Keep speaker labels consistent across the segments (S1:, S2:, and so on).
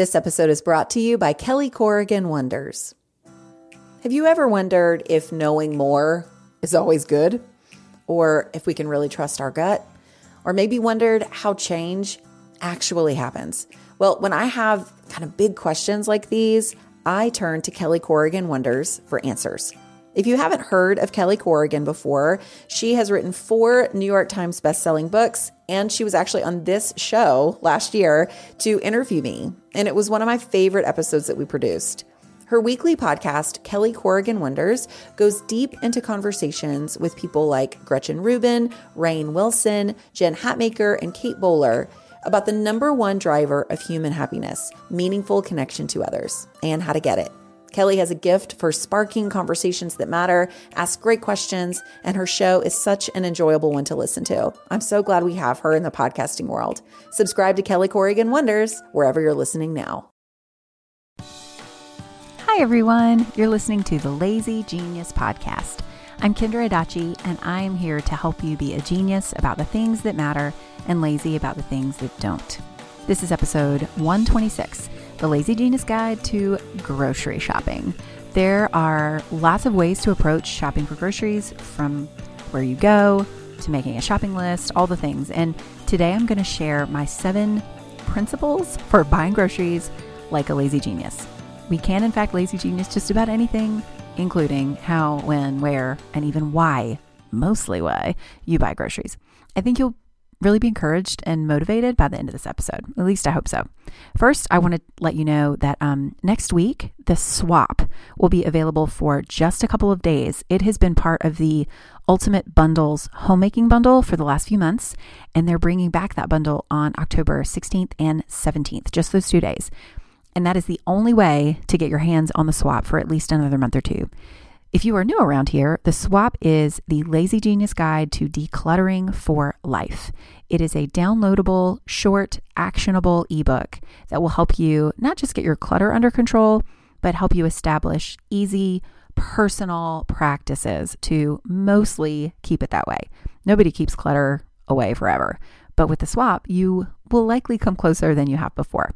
S1: This episode is brought to you by Kelly Corrigan Wonders. Have you ever wondered if knowing more is always good? Or if we can really trust our gut? Or maybe wondered how change actually happens? Well, when I have kind of big questions like these, I turn to Kelly Corrigan Wonders for answers. If you haven't heard of Kelly Corrigan before, she has written four New York Times bestselling books, and she was actually on this show last year to interview me. And it was one of my favorite episodes that we produced. Her weekly podcast, Kelly Corrigan Wonders, goes deep into conversations with people like Gretchen Rubin, Rainn Wilson, Jen Hatmaker, and Kate Bowler about the number one driver of human happiness meaningful connection to others, and how to get it. Kelly has a gift for sparking conversations that matter, asks great questions, and her show is such an enjoyable one to listen to. I'm so glad we have her in the podcasting world. Subscribe to Kelly Corrigan Wonders wherever you're listening now.
S2: Hi, everyone. You're listening to the Lazy Genius Podcast. I'm Kendra Adachi, and I am here to help you be a genius about the things that matter and lazy about the things that don't. This is episode 126 the Lazy Genius Guide to Grocery Shopping. There are lots of ways to approach shopping for groceries from where you go to making a shopping list, all the things. And today I'm going to share my seven principles for buying groceries like a lazy genius. We can, in fact, lazy genius just about anything, including how, when, where, and even why, mostly why, you buy groceries. I think you'll really be encouraged and motivated by the end of this episode. At least I hope so. First, I want to let you know that um, next week, the swap will be available for just a couple of days. It has been part of the Ultimate Bundles homemaking bundle for the last few months, and they're bringing back that bundle on October 16th and 17th, just those two days. And that is the only way to get your hands on the swap for at least another month or two. If you are new around here, the swap is the Lazy Genius Guide to Decluttering for Life. It is a downloadable, short, actionable ebook that will help you not just get your clutter under control, but help you establish easy, personal practices to mostly keep it that way. Nobody keeps clutter away forever. But with the swap, you will likely come closer than you have before.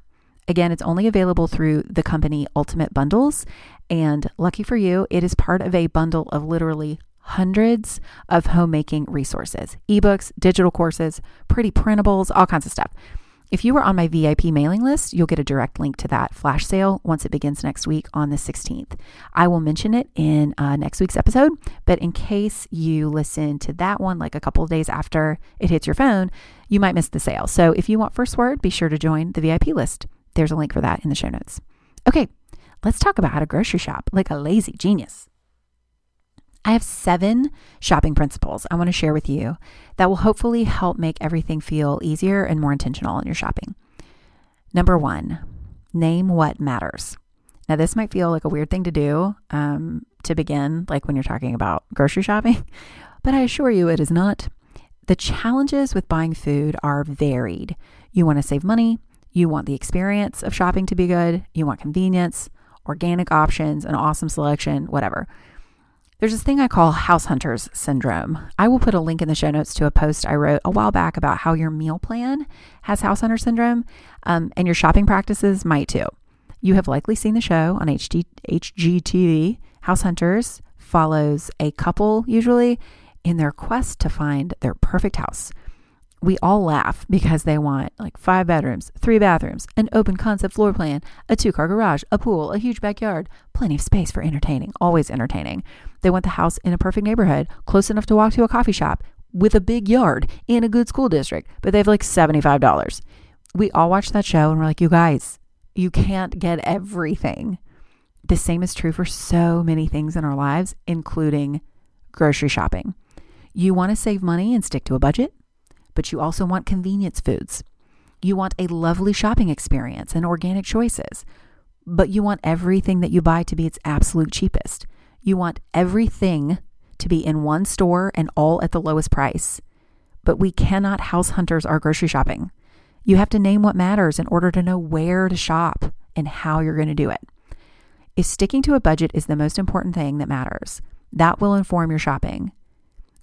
S2: Again, it's only available through the company Ultimate Bundles. And lucky for you, it is part of a bundle of literally hundreds of homemaking resources ebooks, digital courses, pretty printables, all kinds of stuff. If you are on my VIP mailing list, you'll get a direct link to that flash sale once it begins next week on the 16th. I will mention it in uh, next week's episode, but in case you listen to that one like a couple of days after it hits your phone, you might miss the sale. So if you want first word, be sure to join the VIP list. There's a link for that in the show notes. Okay, let's talk about how to grocery shop like a lazy genius. I have seven shopping principles I want to share with you that will hopefully help make everything feel easier and more intentional in your shopping. Number one, name what matters. Now, this might feel like a weird thing to do um, to begin, like when you're talking about grocery shopping, but I assure you it is not. The challenges with buying food are varied. You want to save money, you want the experience of shopping to be good, you want convenience, organic options, an awesome selection, whatever. There's this thing I call house hunters syndrome. I will put a link in the show notes to a post I wrote a while back about how your meal plan has house hunter syndrome, um, and your shopping practices might too. You have likely seen the show on HD, HGTV. House Hunters follows a couple, usually, in their quest to find their perfect house we all laugh because they want like five bedrooms, three bathrooms, an open concept floor plan, a two car garage, a pool, a huge backyard, plenty of space for entertaining, always entertaining. They want the house in a perfect neighborhood, close enough to walk to a coffee shop, with a big yard, in a good school district, but they have like $75. We all watch that show and we're like, you guys, you can't get everything. The same is true for so many things in our lives, including grocery shopping. You want to save money and stick to a budget? But you also want convenience foods. You want a lovely shopping experience and organic choices, but you want everything that you buy to be its absolute cheapest. You want everything to be in one store and all at the lowest price. But we cannot house hunters our grocery shopping. You have to name what matters in order to know where to shop and how you're going to do it. If sticking to a budget is the most important thing that matters, that will inform your shopping.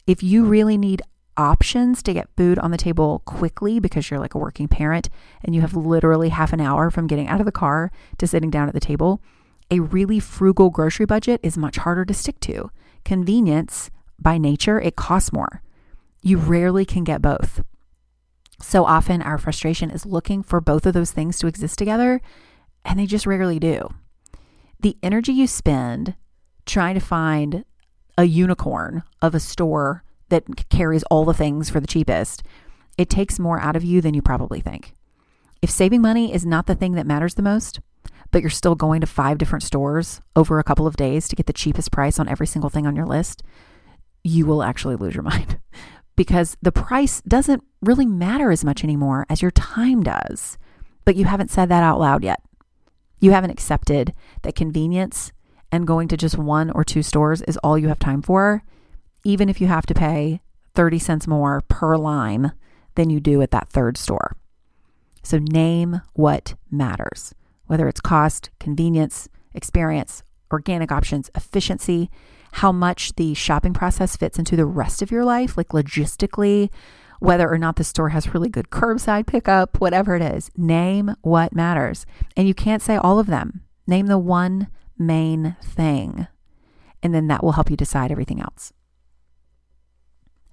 S2: If you really need options to get food on the table quickly because you're like a working parent and you have literally half an hour from getting out of the car to sitting down at the table, a really frugal grocery budget is much harder to stick to. Convenience, by nature, it costs more. You rarely can get both. So often, our frustration is looking for both of those things to exist together, and they just rarely do. The energy you spend trying to find a unicorn of a store that carries all the things for the cheapest, it takes more out of you than you probably think. If saving money is not the thing that matters the most, but you're still going to five different stores over a couple of days to get the cheapest price on every single thing on your list, you will actually lose your mind because the price doesn't really matter as much anymore as your time does. But you haven't said that out loud yet. You haven't accepted that convenience and going to just one or two stores is all you have time for even if you have to pay 30 cents more per lime than you do at that third store. So name what matters, whether it's cost, convenience, experience, organic options, efficiency, how much the shopping process fits into the rest of your life, like logistically, whether or not the store has really good curbside pickup, whatever it is. Name what matters. And you can't say all of them. Name the one main thing. And then that will help you decide everything else.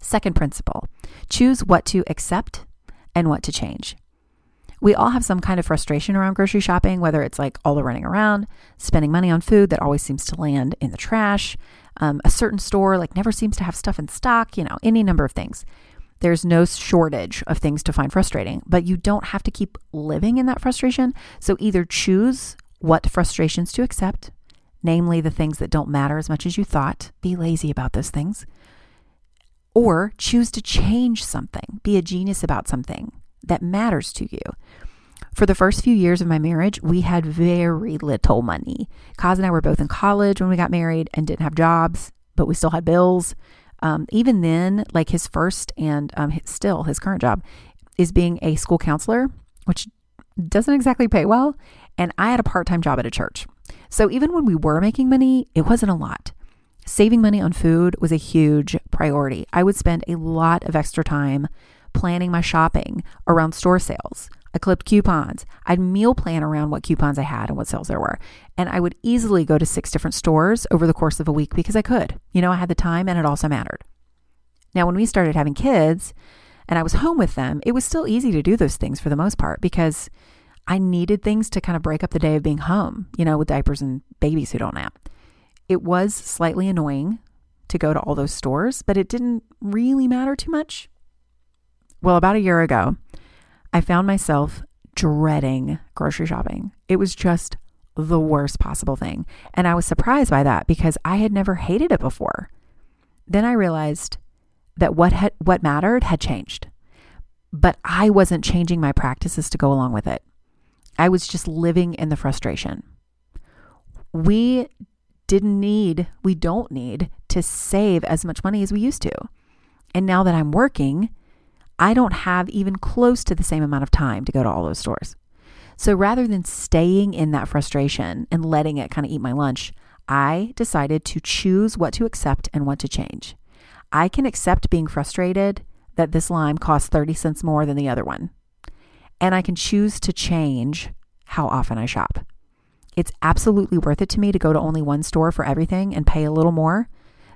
S2: Second principle choose what to accept and what to change. We all have some kind of frustration around grocery shopping, whether it's like all the running around, spending money on food that always seems to land in the trash, um, a certain store like never seems to have stuff in stock, you know, any number of things. There's no shortage of things to find frustrating, but you don't have to keep living in that frustration. So either choose what frustrations to accept, namely the things that don't matter as much as you thought, be lazy about those things, or choose to change something, be a genius about something that matters to you. For the first few years of my marriage, we had very little money. Kaz and I were both in college when we got married and didn't have jobs, but we still had bills. Um, even then, like his first and um, still his current job is being a school counselor, which doesn't exactly pay well. And I had a part time job at a church. So even when we were making money, it wasn't a lot. Saving money on food was a huge priority. I would spend a lot of extra time planning my shopping around store sales. I clipped coupons. I'd meal plan around what coupons I had and what sales there were. And I would easily go to six different stores over the course of a week because I could. You know, I had the time and it also mattered. Now, when we started having kids and I was home with them, it was still easy to do those things for the most part because I needed things to kind of break up the day of being home, you know, with diapers and babies who don't nap. It was slightly annoying to go to all those stores, but it didn't really matter too much. Well, about a year ago, I found myself dreading grocery shopping. It was just the worst possible thing. And I was surprised by that because I had never hated it before. Then I realized that what had, what mattered had changed. But I wasn't changing my practices to go along with it. I was just living in the frustration. We didn't need, we don't need to save as much money as we used to. And now that I'm working, I don't have even close to the same amount of time to go to all those stores. So rather than staying in that frustration and letting it kind of eat my lunch, I decided to choose what to accept and what to change. I can accept being frustrated that this lime costs 30 cents more than the other one. And I can choose to change how often I shop. It's absolutely worth it to me to go to only one store for everything and pay a little more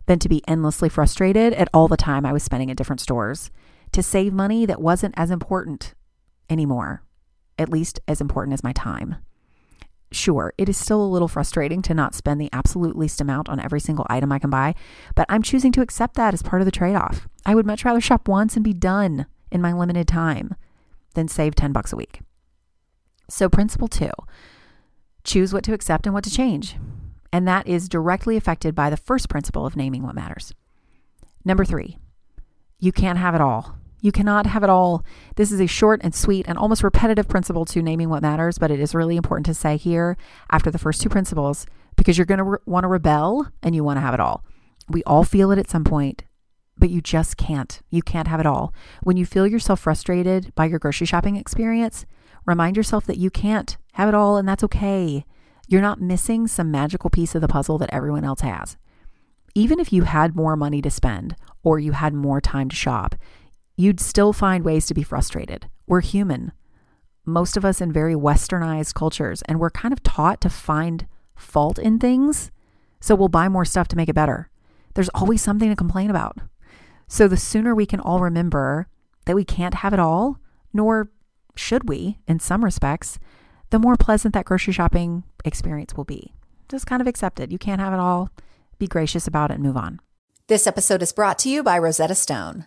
S2: than to be endlessly frustrated at all the time I was spending at different stores to save money that wasn't as important anymore, at least as important as my time. Sure, it is still a little frustrating to not spend the absolute least amount on every single item I can buy, but I'm choosing to accept that as part of the trade off. I would much rather shop once and be done in my limited time than save 10 bucks a week. So, principle two choose what to accept and what to change. And that is directly affected by the first principle of naming what matters. Number three, you can't have it all. You cannot have it all. This is a short and sweet and almost repetitive principle to naming what matters, but it is really important to say here after the first two principles because you're going to re- want to rebel and you want to have it all. We all feel it at some point, but you just can't. You can't have it all. When you feel yourself frustrated by your grocery shopping experience, remind yourself that you can't have it all, and that's okay. You're not missing some magical piece of the puzzle that everyone else has. even if you had more money to spend or you had more time to shop, you'd still find ways to be frustrated. We're human. Most of us in very westernized cultures, and we're kind of taught to find fault in things. So we'll buy more stuff to make it better. There's always something to complain about. So the sooner we can all remember that we can't have it all, nor should we in some respects, the more pleasant that grocery shopping experience will be. Just kind of accept it. You can't have it all. Be gracious about it and move on.
S1: This episode is brought to you by Rosetta Stone.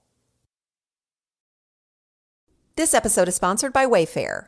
S1: This episode is sponsored by Wayfair.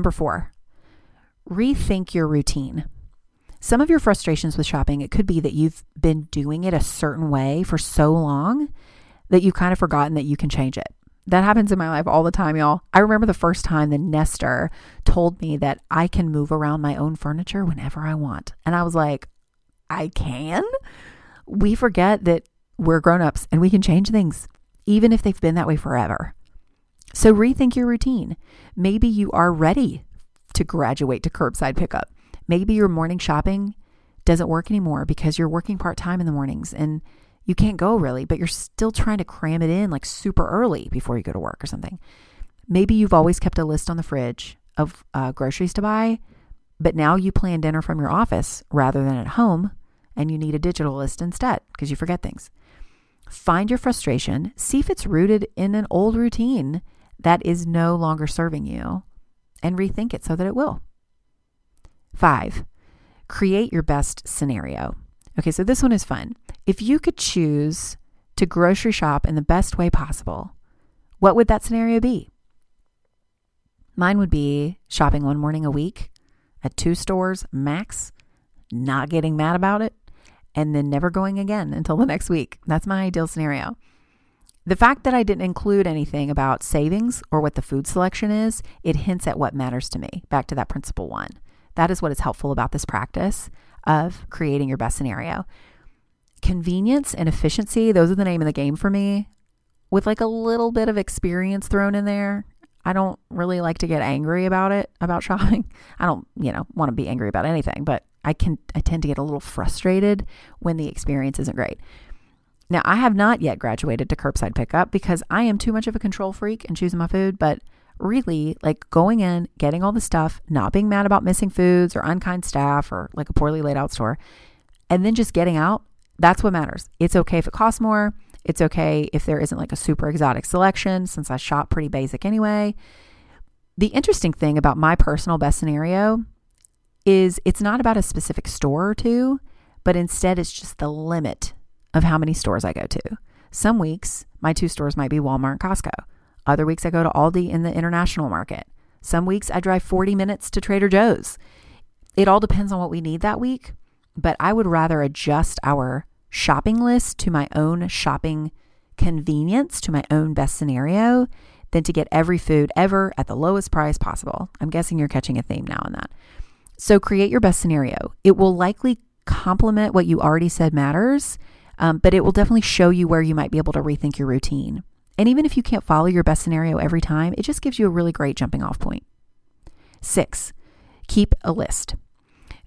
S2: Number four, rethink your routine. Some of your frustrations with shopping, it could be that you've been doing it a certain way for so long that you've kind of forgotten that you can change it. That happens in my life all the time, y'all. I remember the first time the nester told me that I can move around my own furniture whenever I want. And I was like, I can? We forget that we're grown-ups and we can change things even if they've been that way forever. So rethink your routine. Maybe you are ready to graduate to curbside pickup. Maybe your morning shopping doesn't work anymore because you're working part time in the mornings and you can't go really, but you're still trying to cram it in like super early before you go to work or something. Maybe you've always kept a list on the fridge of uh, groceries to buy, but now you plan dinner from your office rather than at home and you need a digital list instead because you forget things. Find your frustration, see if it's rooted in an old routine that is no longer serving you and rethink it so that it will. Five, create your best scenario. Okay, so this one is fun. If you could choose to grocery shop in the best way possible, what would that scenario be? Mine would be shopping one morning a week at two stores max, not getting mad about it, and then never going again until the next week. That's my ideal scenario. The fact that I didn't include anything about savings or what the food selection is, it hints at what matters to me. Back to that principle one. That is what is helpful about this practice of creating your best scenario. Convenience and efficiency, those are the name of the game for me. With like a little bit of experience thrown in there, I don't really like to get angry about it, about shopping. I don't, you know, want to be angry about anything, but I can I tend to get a little frustrated when the experience isn't great. Now, I have not yet graduated to curbside pickup because I am too much of a control freak and choosing my food, but really like going in, getting all the stuff, not being mad about missing foods or unkind staff or like a poorly laid out store, and then just getting out, that's what matters. It's okay if it costs more. It's okay if there isn't like a super exotic selection since I shop pretty basic anyway. The interesting thing about my personal best scenario is it's not about a specific store or two, but instead it's just the limit of how many stores I go to. Some weeks, my two stores might be Walmart and Costco. Other weeks, I go to Aldi in the international market. Some weeks, I drive 40 minutes to Trader Joe's. It all depends on what we need that week, but I would rather adjust our shopping list to my own shopping convenience, to my own best scenario, than to get every food ever at the lowest price possible. I'm guessing you're catching a theme now on that. So create your best scenario. It will likely complement what you already said matters, um, but it will definitely show you where you might be able to rethink your routine. And even if you can't follow your best scenario every time, it just gives you a really great jumping off point. Six, keep a list.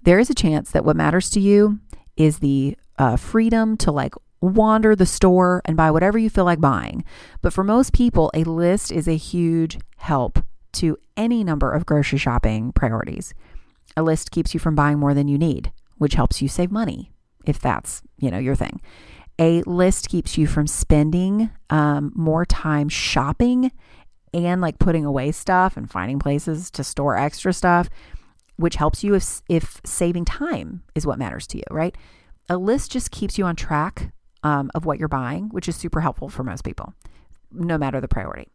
S2: There is a chance that what matters to you is the uh, freedom to like wander the store and buy whatever you feel like buying. But for most people, a list is a huge help to any number of grocery shopping priorities. A list keeps you from buying more than you need, which helps you save money if that's, you know, your thing. A list keeps you from spending um, more time shopping and like putting away stuff and finding places to store extra stuff, which helps you if, if saving time is what matters to you, right? A list just keeps you on track um, of what you're buying, which is super helpful for most people, no matter the priority.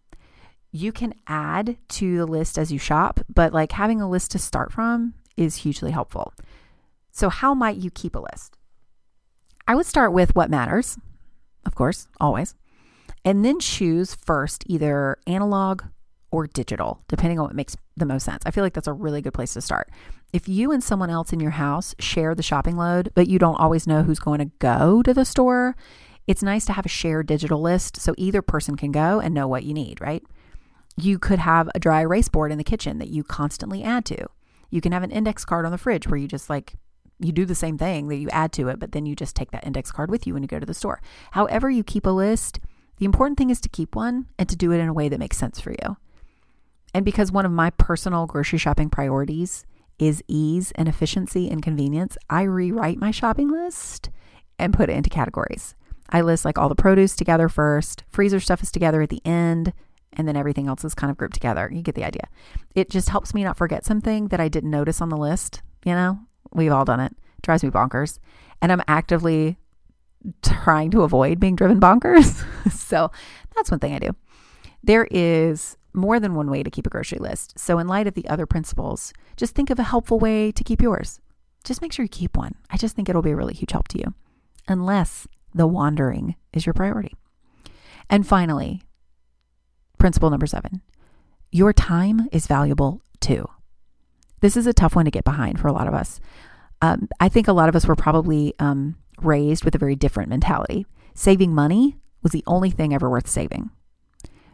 S2: You can add to the list as you shop, but like having a list to start from is hugely helpful. So, how might you keep a list? I would start with what matters, of course, always, and then choose first either analog or digital, depending on what makes the most sense. I feel like that's a really good place to start. If you and someone else in your house share the shopping load, but you don't always know who's going to go to the store, it's nice to have a shared digital list so either person can go and know what you need, right? You could have a dry erase board in the kitchen that you constantly add to. You can have an index card on the fridge where you just like you do the same thing that you add to it, but then you just take that index card with you when you go to the store. However, you keep a list, the important thing is to keep one and to do it in a way that makes sense for you. And because one of my personal grocery shopping priorities is ease and efficiency and convenience, I rewrite my shopping list and put it into categories. I list like all the produce together first, freezer stuff is together at the end, and then everything else is kind of grouped together. You get the idea. It just helps me not forget something that I didn't notice on the list, you know? We've all done it. it drives me bonkers. And I'm actively trying to avoid being driven bonkers. so that's one thing I do. There is more than one way to keep a grocery list. So, in light of the other principles, just think of a helpful way to keep yours. Just make sure you keep one. I just think it'll be a really huge help to you, unless the wandering is your priority. And finally, principle number seven your time is valuable too. This is a tough one to get behind for a lot of us. Um, I think a lot of us were probably um, raised with a very different mentality. Saving money was the only thing ever worth saving.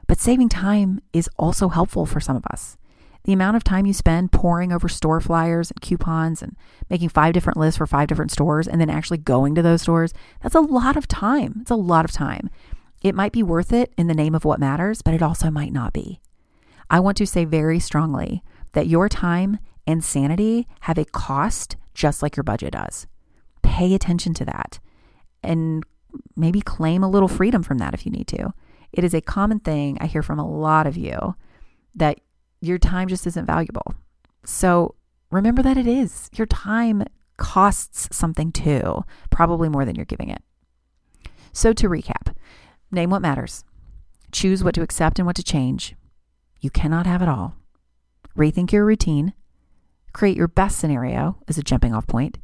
S2: But saving time is also helpful for some of us. The amount of time you spend poring over store flyers and coupons and making five different lists for five different stores and then actually going to those stores, that's a lot of time. It's a lot of time. It might be worth it in the name of what matters, but it also might not be. I want to say very strongly that your time and sanity have a cost just like your budget does. Pay attention to that and maybe claim a little freedom from that if you need to. It is a common thing I hear from a lot of you that your time just isn't valuable. So remember that it is. Your time costs something too, probably more than you're giving it. So to recap, name what matters, choose what to accept and what to change. You cannot have it all. Rethink your routine Create your best scenario as a jumping off point.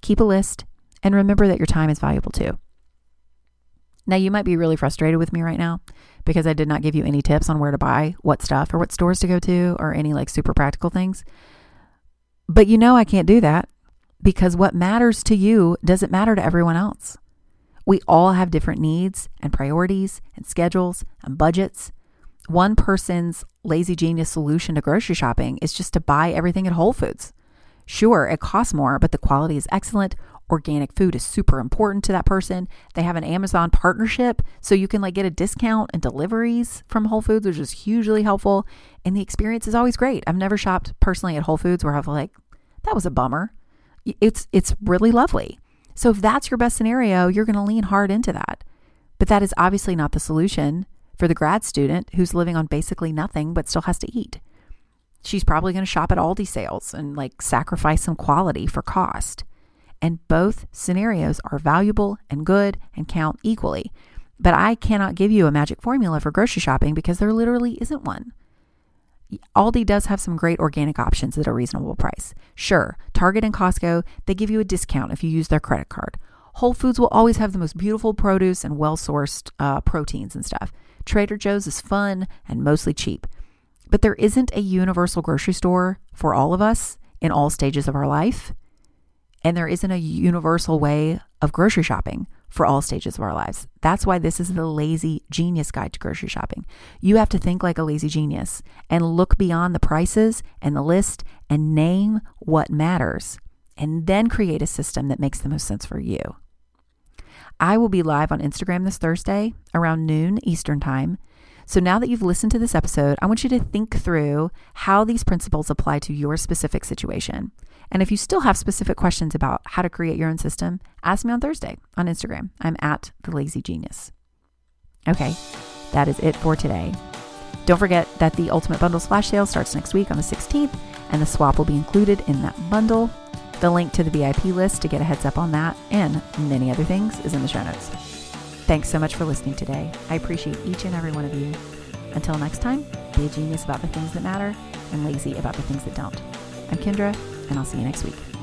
S2: Keep a list and remember that your time is valuable too. Now, you might be really frustrated with me right now because I did not give you any tips on where to buy what stuff or what stores to go to or any like super practical things. But you know, I can't do that because what matters to you doesn't matter to everyone else. We all have different needs and priorities and schedules and budgets one person's lazy genius solution to grocery shopping is just to buy everything at Whole Foods. Sure, it costs more, but the quality is excellent. Organic food is super important to that person. They have an Amazon partnership, so you can like get a discount and deliveries from Whole Foods, which is hugely helpful. And the experience is always great. I've never shopped personally at Whole Foods where I've like, that was a bummer. It's it's really lovely. So if that's your best scenario, you're going to lean hard into that. But that is obviously not the solution for the grad student who's living on basically nothing but still has to eat. She's probably going to shop at Aldi sales and like sacrifice some quality for cost. And both scenarios are valuable and good and count equally. But I cannot give you a magic formula for grocery shopping because there literally isn't one. Aldi does have some great organic options at a reasonable price. Sure, Target and Costco, they give you a discount if you use their credit card. Whole Foods will always have the most beautiful produce and well sourced uh, proteins and stuff. Trader Joe's is fun and mostly cheap. But there isn't a universal grocery store for all of us in all stages of our life. And there isn't a universal way of grocery shopping for all stages of our lives. That's why this is the lazy genius guide to grocery shopping. You have to think like a lazy genius and look beyond the prices and the list and name what matters and then create a system that makes the most sense for you. I will be live on Instagram this Thursday around noon Eastern Time. So now that you've listened to this episode, I want you to think through how these principles apply to your specific situation. And if you still have specific questions about how to create your own system, ask me on Thursday on Instagram. I'm at the lazy genius. Okay, that is it for today. Don't forget that the Ultimate Bundles flash sale starts next week on the 16th, and the swap will be included in that bundle. The link to the VIP list to get a heads up on that and many other things is in the show notes. Thanks so much for listening today. I appreciate each and every one of you. Until next time, be a genius about the things that matter and lazy about the things that don't. I'm Kendra, and I'll see you next week.